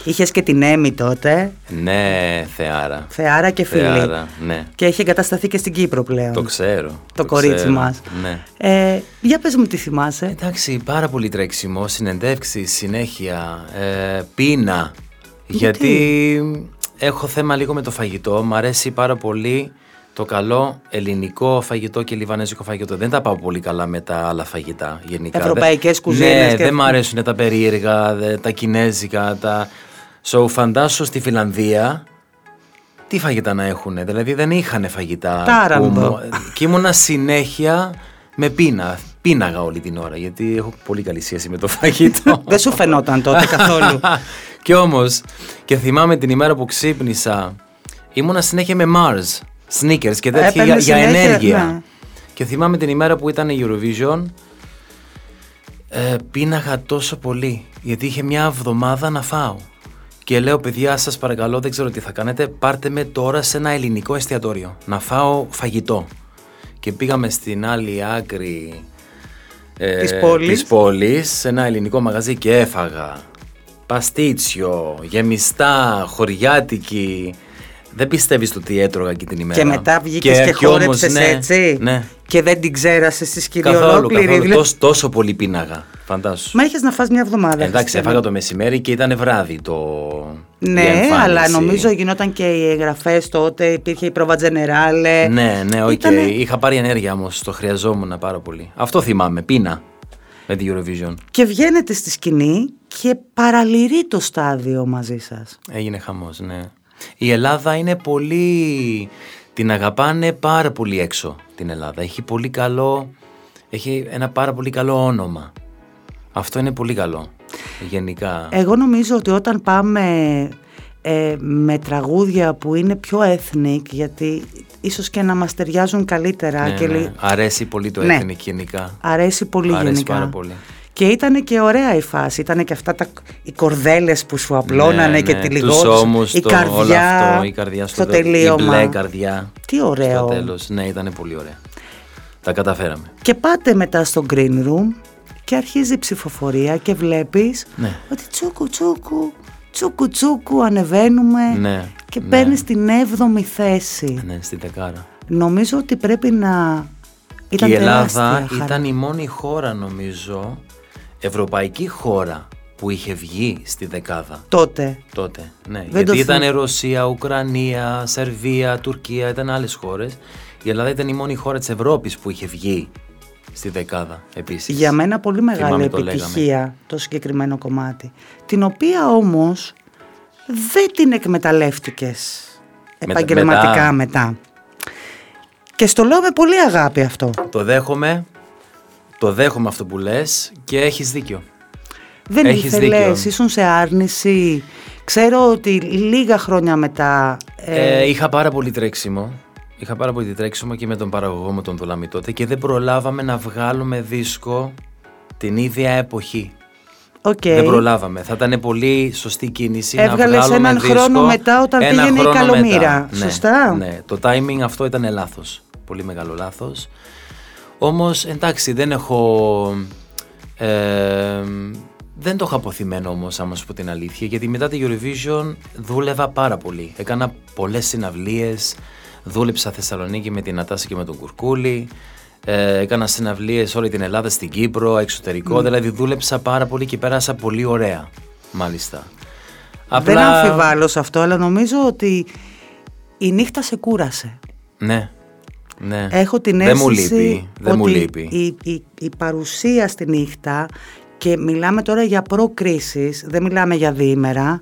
Είχες και την Έμι τότε, Ναι, θεάρα. θεάρα και φίλη. Θεάρα, ναι. Και έχει εγκατασταθεί και στην Κύπρο πλέον. Το ξέρω. Το, κορίτσι ξέρω. μας. Ναι. Ε, για πες μου τι θυμάσαι. Εντάξει, πάρα πολύ τρέξιμο, συνεντεύξεις, συνέχεια, ε, πείνα. Γιατί; Έχω θέμα λίγο με το φαγητό. Μ' αρέσει πάρα πολύ το καλό ελληνικό φαγητό και λιβανέζικο φαγητό. Δεν τα πάω πολύ καλά με τα άλλα φαγητά γενικά. Ευρωπαϊκές Δεν- κουζίνες Ναι, και- δεν μ' αρέσουν τα περίεργα, δε- τα κινέζικα, τα... So, φαντάσου στη Φιλανδία τι φαγητά να έχουν. Δηλαδή δεν είχαν φαγητά. Τάραντο. που μου- Και ήμουνα συνέχεια με πείνα. Πίναγα όλη την ώρα γιατί έχω πολύ καλή σχέση με το φαγητό. [LAUGHS] Δεν σου φαινόταν τότε καθόλου. [LAUGHS] και όμως, και θυμάμαι την ημέρα που ξύπνησα, ήμουνα συνέχεια με Mars, sneakers και τέτοια για, Έπαιρνες για συνέχεια, ενέργεια. ναι. Και θυμάμαι την ημέρα που ήταν η Eurovision, ε, πίναγα τόσο πολύ, γιατί είχε μια εβδομάδα να φάω. Και λέω, παιδιά, σας παρακαλώ, δεν ξέρω τι θα κάνετε, πάρτε με τώρα σε ένα ελληνικό εστιατόριο, να φάω φαγητό. Και πήγαμε στην άλλη άκρη ε, Της πόλης. της πόλης, σε ένα ελληνικό μαγαζί και έφαγα παστίτσιο, γεμιστά, χωριάτικη. Δεν πιστεύεις το τι έτρωγα εκεί την ημέρα. Και μετά βγήκες και, κι όμως, χόρεψες ναι, έτσι. Ναι, Και δεν την ξέρασες στη σκηνή καθόλου, ολόκληρη. καθόλου. Δηλαδή- Τόσο, τόσο πολύ πίναγα, φαντάσου. Μα είχες να φας μια εβδομάδα. Εντάξει, Χριστιανέ. έφαγα το μεσημέρι και ήταν βράδυ το. η Ναι, εμφάνιση. αλλά νομίζω γινόταν και οι εγγραφές τότε. Υπήρχε η πρόβα Τζενεράλε. Ναι, ναι, οκ. Ήτανε- Είχα πάρει ενέργεια όμως. Το χρειαζόμουν πάρα πολύ. Αυτό θυμάμαι. Πίνα με την Eurovision. Και βγαίνετε στη σκηνή και παραλυρεί το στάδιο μαζί σας. Έγινε χαμός, ναι. Η Ελλάδα είναι πολύ... Την αγαπάνε πάρα πολύ έξω την Ελλάδα. Έχει πολύ καλό... Έχει ένα πάρα πολύ καλό όνομα. Αυτό είναι πολύ καλό. Γενικά. Εγώ νομίζω ότι όταν πάμε ε, με τραγούδια που είναι πιο ethnic, γιατί ίσως και να μας ταιριάζουν καλύτερα ναι, και ναι. λι- Αρέσει πολύ το Ναι. ethnic γενικά. αρέσει πολύ Αρέσει γενικά. πάρα πολύ. Και ήταν και ωραία η φάση. Ήταν και αυτά τα, οι κορδέλες που σου απλώνανε Ναι, και ναι. τη Τους λιγότους. ώμους, η το- καρδιά, όλο αυτό, η καρδιά στο, στο τέλος, τελείωμα. Η μπλε καρδιά. Τι ωραίο. Στο τέλος. Ναι, ήταν πολύ ωραία. Τα καταφέραμε. Και πάτε μετά στο green room και αρχίζει η ψηφοφορία και βλέπεις Ναι. ότι τσούκου τσούκου, τσούκου τσούκου ανεβαίνουμε Ναι, και ναι. παίρνεις την 7η θέση. Ναι, στην δεκάρα. Νομίζω ότι πρέπει να ήταν και η τεράστια Ελλάδα χαρά. ήταν η μόνη χώρα νομίζω, ευρωπαϊκή χώρα που είχε βγει στη δεκάδα τότε. τότε. Ναι, Δεν γιατί το ήταν θυμ- Ρωσία, Ουκρανία, Σερβία, Τουρκία, ήταν άλλες χώρες. Η Ελλάδα ήταν η μόνη χώρα της Ευρώπης που είχε βγει στη δεκάδα επίσης. Για μένα πολύ μεγάλη Θυμάμαι το επιτυχία το συγκεκριμένο κομμάτι. Την οποία όμως δεν την εκμεταλλεύτηκες Μετα- επαγγελματικά μετά. Και στο λέω με πολύ αγάπη αυτό. Το δέχομαι, το δέχομαι αυτό που λες και έχεις δίκιο. Δεν Έχεις ήθελες, δίκιο. ήσουν σε άρνηση. Ξέρω ότι λίγα χρόνια μετά... ε, Ε, είχα πάρα πολύ τρέξιμο. Είχα πάρα πολύ τρέξιμο και με τον παραγωγό μου τον Δολαμή τότε και δεν προλάβαμε να βγάλουμε δίσκο την ίδια εποχή. οκ. Δεν προλάβαμε. Θα ήταν πολύ σωστή κίνηση Έβγαλες να βγάλουμε έναν δίσκο χρόνο μετά όταν ένα πήγαινε η χρόνο Καλομήρα. μετά. Ναι, Σωστά; Ναι, το timing αυτό ήταν λάθος. Πολύ μεγάλο λάθος. Όμως εντάξει δεν έχω... ε, δεν το είχα απωθημένο όμως άμα σου πω την αλήθεια γιατί μετά τη Eurovision δούλευα πάρα πολύ. Έκανα πολλές συναυλίες, δούλεψα Θεσσαλονίκη με την Νατάσα και με τον Κουρκούλη, ε, έκανα συναυλίες όλη την Ελλάδα, στην Κύπρο, εξωτερικό, δηλαδή δούλεψα πάρα πολύ και πέρασα πολύ ωραία μάλιστα. Δεν αμφιβάλλω σε αυτό, αλλά νομίζω ότι η νύχτα σε κούρασε. Ναι, ναι. Έχω την Δεν μου αίσθηση λείπει, δεν ότι μου λείπει. Η, η, η παρουσία στη νύχτα και μιλάμε τώρα για προκρίσεις, δεν μιλάμε για διήμερα,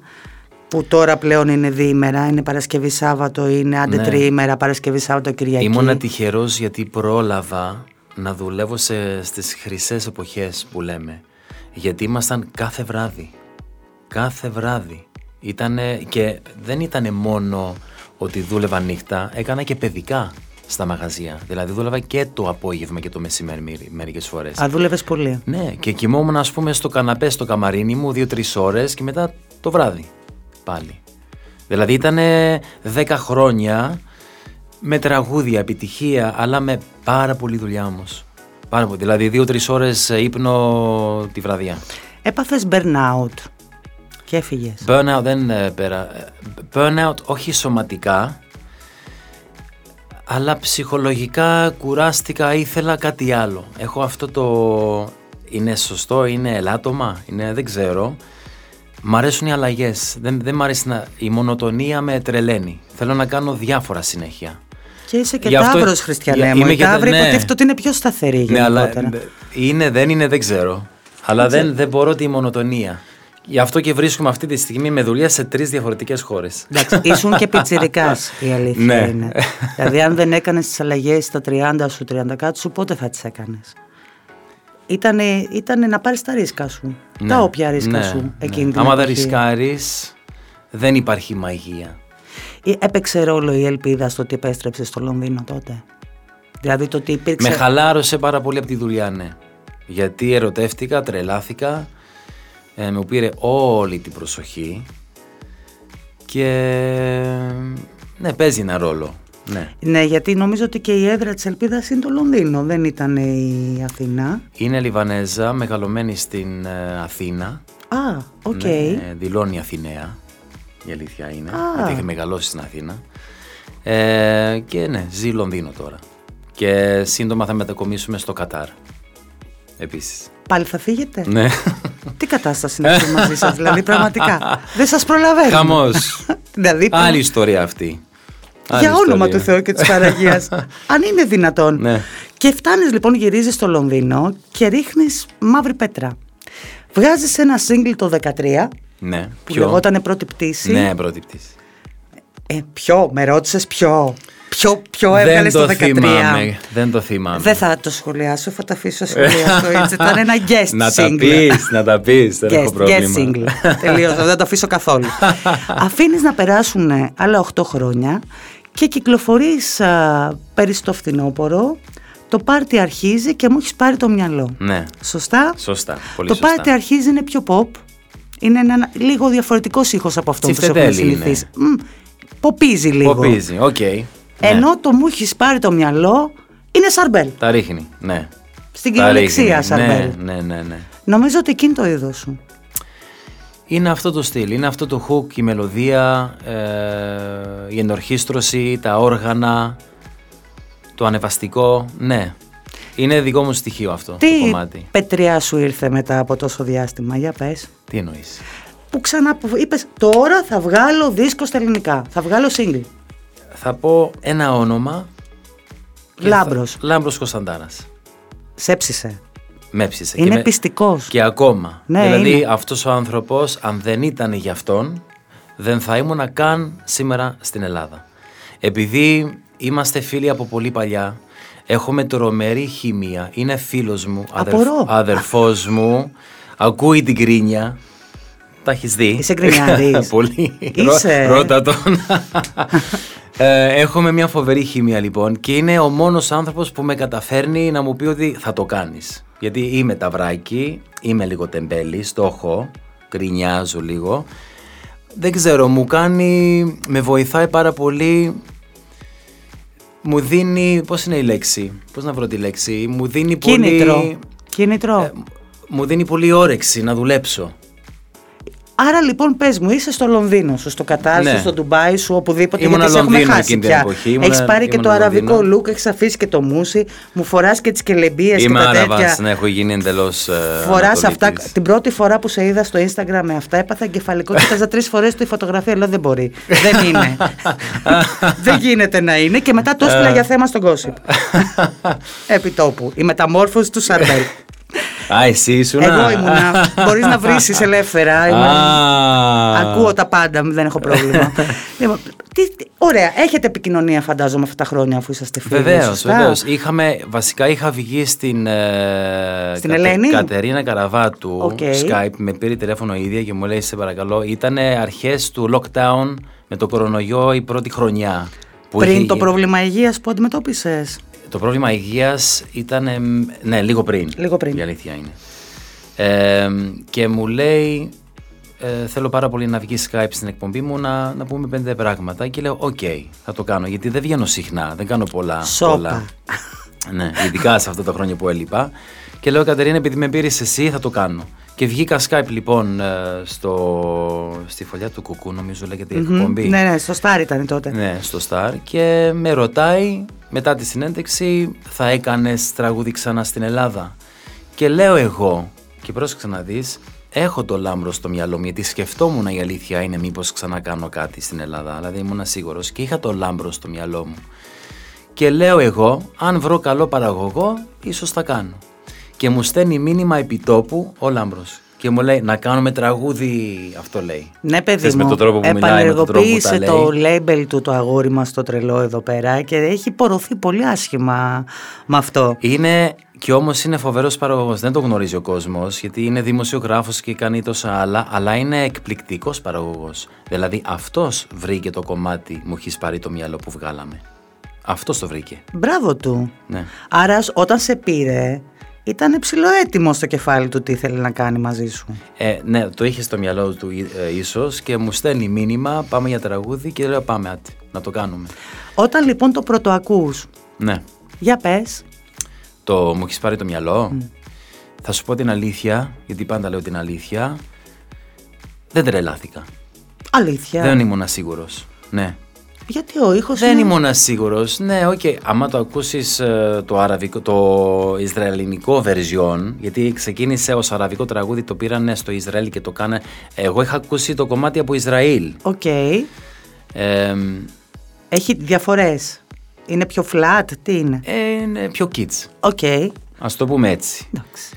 που τώρα πλέον είναι διήμερα, είναι Παρασκευή Σάββατο, είναι άντε Ναι. τριήμερα, Παρασκευή Σάββατο Κυριακή. Ήμουνα τυχερός γιατί πρόλαβα να δουλεύω σε, στις χρυσές εποχές που λέμε. Γιατί ήμασταν κάθε βράδυ. Κάθε βράδυ. Ήτανε, και δεν ήταν μόνο ότι δούλευα νύχτα, έκανα και παιδικά στα μαγαζιά. Δηλαδή δούλευα και το απόγευμα και το μεσημέρι μερικές φορές. Α, δούλευες πολύ. Ναι, και κοιμόμουν ας πούμε στο καναπέ στο καμαρίνι μου δύο-τρεις ώρες και μετά το βράδυ πάλι. Δηλαδή ήταν 10 χρόνια με τραγούδια, επιτυχία, αλλά με πάρα πολλή δουλειά όμως. Πάρα πολύ. Δηλαδή δύο-τρεις ώρες ύπνο τη βραδιά. Έπαθες burnout και έφυγες. Burnout δεν ε, πέρα. ε, Burnout όχι σωματικά, αλλά ψυχολογικά κουράστηκα, ήθελα κάτι άλλο. Έχω αυτό το... Είναι σωστό, είναι ελάττωμα, είναι, δεν ξέρω. Μ' αρέσουν οι αλλαγές. Δεν, δεν μ' αρέσει να... Η μονοτονία με τρελαίνει. Θέλω να κάνω διάφορα συνέχεια. Και είσαι και Γι' αυτό- ταύρος, Χριστιανέ Για- μου. είμαι Η και τα- ταύρη ναι. υποτίθεται ότι είναι πιο σταθερή Ναι, αλλά γενικότερα. είναι, δεν είναι, δεν ξέρω. Αλλά δεν, δεν μπορώ τη μονοτονία. Γι' αυτό και βρίσκομαι αυτή τη στιγμή με δουλειά σε τρεις διαφορετικές χώρες. Εντάξει, ήσουν και πιτσιρικάς η αλήθεια Ναι. είναι. δηλαδή αν δεν έκανες τις αλλαγές στα 30 σου, 30 κάτι σου, πότε θα τις έκανες; Ήτανε, ήτανε να πάρεις τα ρίσκα σου. Τα όποια ρίσκα ναι, σου ναι. εκείνη την Άμα δεν εποχή. ρισκάρεις, δεν υπάρχει μαγεία. Ε, Έπαιξε ρόλο η ελπίδα στο ότι επέστρεψε στο Λονδίνο τότε; Δηλαδή το ότι υπήρξε. Με χαλάρωσε πάρα πολύ από τη δουλειά, ναι. Γιατί ερωτεύτηκα, τρελάθηκα, ε, μου πήρε όλη την προσοχή και ναι, παίζει ένα ρόλο. Ναι. Ναι, γιατί νομίζω ότι και η έδρα της Ελπίδας είναι το Λονδίνο, δεν ήταν η Αθήνα. Είναι Λιβανέζα, μεγαλωμένη στην ε, Αθήνα. Α, οκ. Ναι, δηλώνει Αθηναία, η αλήθεια είναι, Α. γιατί έχει μεγαλώσει στην Αθήνα. Ε, και ναι, ζει Λονδίνο τώρα. Και σύντομα θα μετακομίσουμε στο Κατάρ. Επίσης. Πάλι θα φύγετε; Ναι. Τι κατάσταση είναι αυτή μαζί σας, δηλαδή πραγματικά; Δεν σας προλαβαίνω. Χαμός. [LAUGHS] δηλαδή, Άλλη ιστορία αυτή. Άλλη για όνομα ιστορία. του Θεού και της Παναγίας. [LAUGHS] αν είναι δυνατόν. Ναι. Και φτάνεις λοιπόν, γυρίζεις στο Λονδίνο και ρίχνεις μαύρη πέτρα. Βγάζεις ένα σύγκλι το 13, Ναι. που λεγόταν πρώτη πτήση. Ναι, πρώτη πτήση. Ε, ποιο, με ρώτησες ποιο; Ποιο, ποιο Δεν έβγαλες το το 13. θυμάμαι. Δεν το θυμάμαι. Δεν θα το σχολιάσω, θα το αφήσω σχολιαστό [LAUGHS] έτσι. Ήταν ένα guest να τα single. πεις, να τα πεις, δεν έχω Guest, πρόβλημα. guest single. Τελείωσα, δεν το αφήσω καθόλου. [LAUGHS] Αφήνεις να περάσουν άλλα 8 χρόνια και κυκλοφορείς α, πέρυσι στο φθινόπωρο. Το πάρτι αρχίζει και μου έχεις πάρει το μυαλό. Ναι, Σωστά; σωστά, πολύ το σωστά. πάρτι αρχίζει είναι πιο pop. Είναι ένα λίγο διαφορετικός ήχος από αυτό που σε έχουμε Τσιφτετέλι είναι. συνηθίσει. Μμ, Ποπίζει λίγο. Ποπίζει, οκ. Ναι, Ενώ το μου έχεις πάρει το μυαλό είναι σαρμπέλ. Τα ρίχνει, ναι. Στην Τα κυριολεξία ρίχνει, σαρμπέλ. Ναι, ναι, ναι, ναι. Νομίζω ότι εκείνη το είδος σου. Είναι αυτό το στυλ, είναι αυτό το hook, η μελωδία, ε, η ενορχίστρωση, τα όργανα, το ανεβαστικό, ναι. Είναι δικό μου στοιχείο αυτό το Τι κομμάτι. πετριά σου ήρθε μετά από τόσο διάστημα, για πες. Τι εννοείς; Που ξανά που είπες τώρα θα βγάλω δίσκο στα ελληνικά, θα βγάλω single. Θα πω ένα όνομα. και Λάμπρος. θα- Λάμπρος Κωνσταντάρας. Σέψισε. Με έψησε. Είναι και με- πιστικός. Και ακόμα. Ναι, δηλαδή είναι. αυτός ο άνθρωπος αν δεν ήταν για αυτόν δεν θα ήμουνα καν σήμερα στην Ελλάδα. Επειδή είμαστε φίλοι από πολύ παλιά, έχουμε τρομερή χημεία, είναι φίλος μου, Απορώ. αδερφός μου, ακούει την κρίνια. Τα έχεις δει; Είσαι γκρινιάρης. [LAUGHS] Πολύ. Είσαι. Ρω- Ρώτα τον. [LAUGHS] ε, έχουμε μια φοβερή χημεία λοιπόν και είναι ο μόνος άνθρωπος που με καταφέρνει να μου πει ότι θα το κάνεις. Γιατί είμαι ταυράκι, είμαι λίγο τεμπέλης, το έχω, γκρινιάζω λίγο. Δεν ξέρω, μου κάνει, με βοηθάει πάρα πολύ μου δίνει, πώς είναι η λέξη, πώς να βρω τη λέξη, μου δίνει Κίνητρο. πολύ... Κίνητρο. ε, μου δίνει πολύ όρεξη να δουλέψω. Άρα λοιπόν πες μου, είσαι στο Λονδίνο σου, στο Κατάρ Ναι. σου, στο Ντουμπάι σου, οπουδήποτε. Ήμουνα γιατί σε έχουμε Λονδίνο χάσει εκείνη την πια. εποχή, ήμουνα- Έχεις πάρει και το ήμουνα αραβικό Λονδίνο. look, έχεις αφήσει και το μουσι, μου φοράς και τις κελεμπίες και Είμαι τα Άραβας, τέτοια. ναι, έχω γίνει εντελώς ε, Φοράς αυτά. Ανατολίτης. Την πρώτη φορά που σε είδα στο Instagram με αυτά, έπαθα εγκεφαλικό. Κοίταζα τρεις φορές τη φωτογραφία. Λέω δεν μπορεί. δεν είναι. [LAUGHS] δεν γίνεται να είναι. Και μετά το έστειλα για θέμα στον Gossip. [LAUGHS] Επί τόπου. Η μεταμόρφωση του Σαρμπέλ. Α, εσύ ήσουν. Εγώ ήμουνα. Μπορείς να βρει ελεύθερα. Ήμουν- Α. Ακούω τα πάντα, δεν έχω πρόβλημα. [LAUGHS] Λοιπόν, τι- τι- ωραία, έχετε επικοινωνία φαντάζομαι αυτά τα χρόνια αφού είσαστε φίλοι. Βεβαίως, σωστά; βεβαίως. Βασικά είχα βγει στην. ε, Στην Ελένη; Κατερίνα Καραβάτου. Οκ. Skype, με πήρε τηλέφωνο η ίδια και μου λέει: Σε παρακαλώ, ήταν αρχές του lockdown με το κορονοϊό η πρώτη χρονιά. που Πριν είχε- το πρόβλημα υγείας που αντιμετώπισες; Το πρόβλημα υγείας ήταν. ε, Ναι, λίγο πριν. Λίγο πριν. Η αλήθεια είναι. Ε, και μου λέει. Ε, θέλω πάρα πολύ να βγει Skype στην εκπομπή μου να, να πούμε πέντε πράγματα. Και λέω: Οκ, θα το κάνω. Γιατί δεν βγαίνω συχνά, δεν κάνω πολλά. Σόπα. πολλά. ναι, ειδικά σε αυτά τα χρόνια που έλειπα. Και λέω: Κατερίνα, επειδή με πήρες εσύ, θα το κάνω. Και βγήκα Skype λοιπόν ε, στο, στη φωλιά του Κουκού, νομίζω λέγεται η εκπομπή. Ναι, ναι, στο Στάρ ήταν τότε. Ναι, στο Star και με ρωτάει μετά τη συνέντευξη θα έκανες τραγούδι ξανά στην Ελλάδα. Και λέω εγώ και πρόσεξε να δεις έχω το λάμπρο στο μυαλό μου γιατί σκεφτόμουν η αλήθεια είναι μήπως ξανά κάνω κάτι στην Ελλάδα δηλαδή ήμουν σίγουρος και είχα το λάμπρο στο μυαλό μου. Και λέω εγώ αν βρω καλό παραγωγό ίσως θα κάνω. Και μου στέλνει μήνυμα επιτόπου ο λάμπρος και μου λέει να κάνουμε τραγούδι αυτό λέει Ναι, παιδί Θες μου, με τον τρόπο που μιλάει, με τον τρόπο που τα επανεργοποίησε λέει. το label του το αγόρι μας το τρελό εδώ πέρα και έχει πορωθεί πολύ άσχημα με αυτό. Είναι και όμως είναι φοβερός παραγωγός. Δεν το γνωρίζει ο κόσμος, γιατί είναι δημοσιογράφος και κάνει τόσα άλλα, αλλά είναι εκπληκτικός παραγωγός. Δηλαδή αυτός βρήκε το κομμάτι μου έχεις πάρει το μυαλό που βγάλαμε. Αυτός το βρήκε. Μπράβο του. Ναι. Άρα όταν σε πήρε, ήταν ψηλοέτοιμο στο κεφάλι του τι ήθελε να κάνει μαζί σου. Ε, ναι, το είχε στο μυαλό του ε, ίσως και μου στέλνει μήνυμα. Πάμε για τραγούδι και λέω πάμε άτι, να το κάνουμε. Όταν λοιπόν το πρωτοακούς, Ναι. για πες, Το μου έχεις πάρει το μυαλό. Θα σου πω την αλήθεια, γιατί πάντα λέω την αλήθεια. Δεν τρελάθηκα. αλήθεια. Δεν ήμουν σίγουρος. Ναι. Γιατί ο ήχος Δεν είναι... ήμουν σίγουρος. Ναι, οκ. Άμα το ακούσεις το, αραβικό, το ισραηλινικό version, γιατί ξεκίνησε ως αραβικό τραγούδι, το πήρανε στο Ισραήλ και το κάνανε. Εγώ είχα ακούσει το κομμάτι από Ισραήλ. Οκ. Ε, Έχει διαφορές. Είναι πιο flat, τι είναι; ε, είναι πιο kids. Οκ. Α το πούμε έτσι. Εντάξει.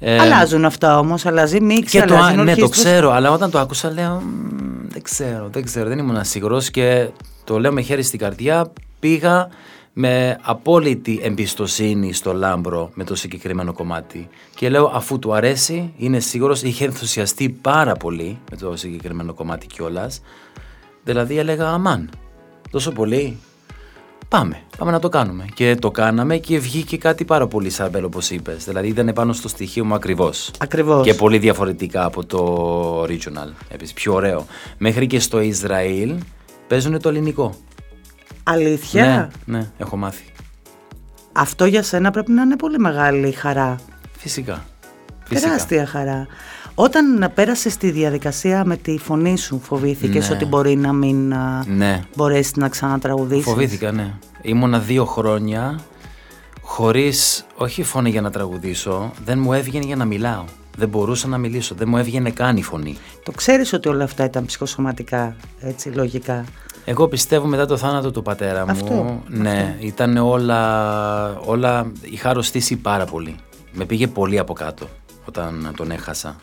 Ε, Αλλάζουν αυτά όμως, αλλάζει μίξη, Και το, αλλάζουν ναι, το ορχήστρες. ξέρω, αλλά όταν το άκουσα λέω «Μμ, δεν ξέρω, δεν ξέρω, δεν ήμουν σίγουρος και το λέω με χέρι στην καρδιά, πήγα με απόλυτη εμπιστοσύνη στο Λάμπρο με το συγκεκριμένο κομμάτι και λέω αφού του αρέσει, είναι σίγουρος, είχε ενθουσιαστεί πάρα πολύ με το συγκεκριμένο κομμάτι κιόλας. δηλαδή έλεγα αμάν, τόσο πολύ, Πάμε, πάμε να το κάνουμε. Και το κάναμε και βγήκε κάτι πάρα πολύ Σαρμπέλ όπως είπες. Δηλαδή ήταν πάνω στο στοιχείο μου ακριβώς. Ακριβώς. Και πολύ διαφορετικά από το original. Επίσης, πιο ωραίο. Μέχρι και στο Ισραήλ παίζουν το ελληνικό. Αλήθεια; Ναι, ναι, έχω μάθει. Αυτό για σένα πρέπει να είναι πολύ μεγάλη χαρά. Φυσικά. Φυσικά. Τεράστια χαρά. Όταν πέρασες τη διαδικασία με τη φωνή σου, φοβήθηκες Ναι. ότι μπορεί να μην α, Ναι, μπορέσεις να ξανατραγουδήσεις; φοβήθηκα, ναι. Ήμουνα δύο χρόνια χωρίς, όχι φωνή για να τραγουδήσω, δεν μου έβγαινε για να μιλάω. Δεν μπορούσα να μιλήσω, δεν μου έβγαινε καν η φωνή. Το ξέρεις ότι όλα αυτά ήταν ψυχοσωματικά, έτσι, λογικά; Εγώ πιστεύω μετά το θάνατο του πατέρα μου, Αυτό, ναι, ήταν όλα, όλα, είχα αρρωστήσει πάρα πολύ. Με πήγε πολύ από κάτω όταν τον έχασα,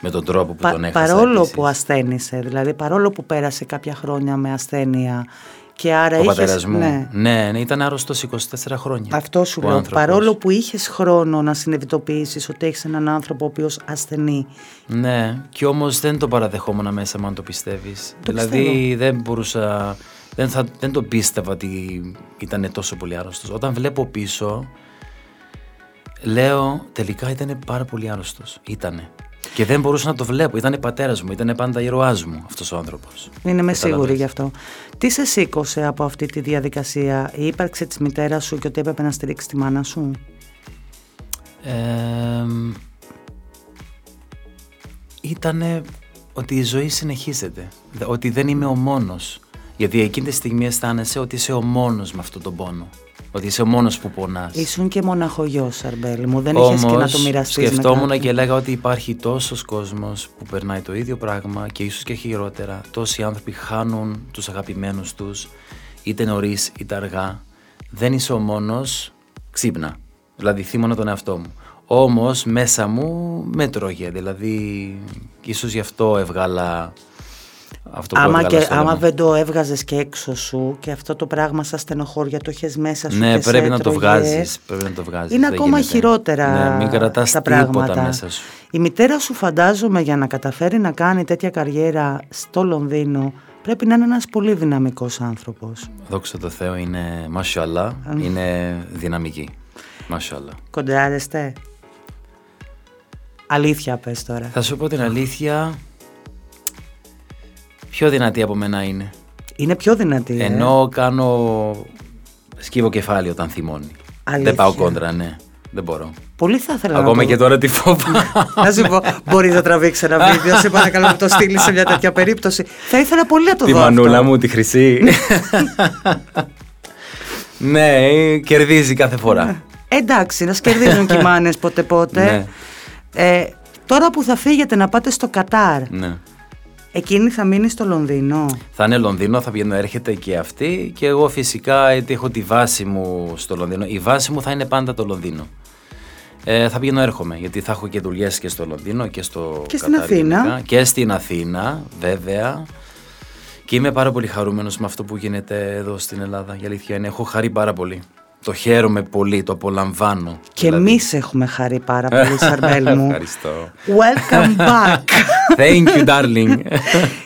με τον τρόπο που Πα- τον έχασα. παρόλο επίσης. που ασθένησε, δηλαδή παρόλο που πέρασε κάποια χρόνια με ασθένεια και άρα Ο είχες... πατέρας μου, Ναι, ναι, ναι, ήταν άρρωστος 24 χρόνια. αυτό σου ο λέω. άνθρωπος. Παρόλο που είχες χρόνο να συνειδητοποιήσεις ότι έχεις έναν άνθρωπο ο οποίος ασθενεί. Ναι, και όμως δεν το παραδεχόμουν μέσα μου αν το πιστεύεις. Το δηλαδή δεν μπορούσα, δεν, θα, δεν το πίστευα ότι ήταν τόσο πολύ άρρωστος. Όταν βλέπω πίσω, λέω τελικά ήταν πάρα πολύ άρρωστος. Ήτανε. Και δεν μπορούσα να το βλέπω. Ήταν πατέρας μου, ήταν πάντα ήρωάς μου αυτός ο άνθρωπος. Είναι με Καταλαβαίνεις. σίγουρη γι' αυτό. Τι σε σήκωσε από αυτή τη διαδικασία, η ύπαρξη της μητέρας σου και ότι έπρεπε να στηρίξεις τη μάνα σου; Ε, ήτανε ότι η ζωή συνεχίζεται. Δε- Ότι δεν είμαι ο μόνος. Γιατί εκείνη τη στιγμή αισθάνεσαι ότι είσαι ο μόνος με αυτόν τον πόνο. Ότι είσαι ο μόνος που πονάς. Ήσουν και μοναχογιός, Αρμπέλη μου. Δεν είχες και να το μοιραστείς με σκεφτόμουν κάποιον. και λέγα ότι υπάρχει τόσος κόσμος που περνάει το ίδιο πράγμα και ίσως και χειρότερα. Τόσοι άνθρωποι χάνουν τους αγαπημένους τους, είτε νωρίς είτε αργά. Δεν είσαι ο μόνος, ξύπνα. Δηλαδή θύμωνα τον εαυτό μου. Όμως μέσα μου με τρώγε, δηλαδή ίσως γι' αυτό έβγαλα αυτό που Άμα, έβγαλα και, στο άμα αίμα. δεν το έβγαζες και έξω σου και αυτό το πράγμα σαν στενοχώρια το είχες μέσα σου Ναι, και σε πρέπει να το έτρωγε, βγάζεις, πρέπει να το βγάζεις. Είναι δεν ακόμα γίνεται. χειρότερα Ναι, μην κρατάς τα τίποτα πράγματα. μέσα σου. Η μητέρα σου φαντάζομαι για να καταφέρει να κάνει τέτοια καριέρα στο Λονδίνο πρέπει να είναι ένας πολύ δυναμικός άνθρωπος. Δόξα τω Θεώ είναι μασhallah, είναι δυναμική. Μασhallah. Κοντράρεστε. Αλήθεια πες τώρα. Θα σου πω την αλήθεια, πιο δυνατή από μένα είναι. Είναι πιο δυνατή. ε. Ενώ κάνω, σκύβω κεφάλι όταν θυμώνει. Αλήθεια. Δεν πάω κόντρα, ναι. Δεν μπορώ. Πολύ θα ήθελα Ακόμα να το και τώρα τη φόβα. Να σου πω, μπορείς να τραβήξεις ένα [LAUGHS] βίντεο. Σε παρακαλώ να το στείλεις σε μια τέτοια περίπτωση. Θα ήθελα πολύ να το τη δω. μανούλα αυτό. μου, τη χρυσή. [LAUGHS] ναι, κερδίζει κάθε φορά. Εντάξει, να σκερδίζουν και οι μάνες [LAUGHS] ποτέ πότε. Ναι. Ε, τώρα που θα φύγετε να πάτε στο Κατάρ, ναι. Εκείνη θα μείνει στο Λονδίνο. Θα είναι Λονδίνο, θα βγαίνω, έρχεται και αυτή και εγώ φυσικά γιατί έχω τη βάση μου στο Λονδίνο. Η βάση μου θα είναι πάντα το Λονδίνο. Ε, θα βγαίνω έρχομαι γιατί θα έχω και δουλειές και στο Λονδίνο και στο Και στην Κατάρ Αθήνα. γενικά. Και στην Αθήνα, βέβαια. Και είμαι πάρα πολύ χαρούμενος με αυτό που γίνεται εδώ στην Ελλάδα. Η αλήθεια είναι, έχω χαρεί πάρα πολύ. Το χαίρομαι πολύ, το απολαμβάνω. Και Δηλαδή. εμείς έχουμε χαρεί πάρα πολύ, Σαρμπέλ μου. [LAUGHS] Ευχαριστώ. Welcome back. [LAUGHS] Thank you, darling.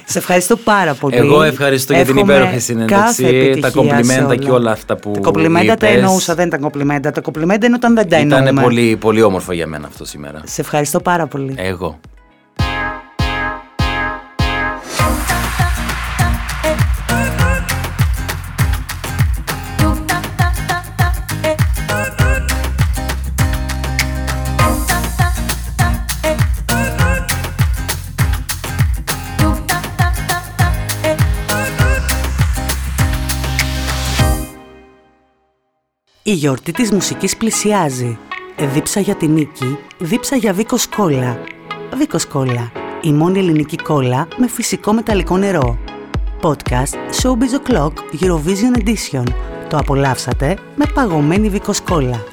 Σε ευχαριστώ πάρα πολύ. Εγώ ευχαριστώ για την υπέροχη συνέντευξη, τα κομπλιμέντα και όλα αυτά που. Τα κομπλιμέντα τα εννοούσα, δεν ήταν κομπλιμέντα. Τα κομπλιμέντα είναι όταν δεν τα εννοούμε. Ήταν πολύ, πολύ όμορφο για μένα αυτό σήμερα. Σε ευχαριστώ πάρα πολύ. Εγώ. Η γιορτή της μουσικής πλησιάζει. Δίψα για την νίκη, δίψα για Βίκο Κόλλα. Βίκο Κόλλα, η μόνη ελληνική κόλλα με φυσικό μεταλλικό νερό. Podcast Showbiz O'Clock Eurovision Edition. Το απολαύσατε με παγωμένη Βίκο Κόλλα.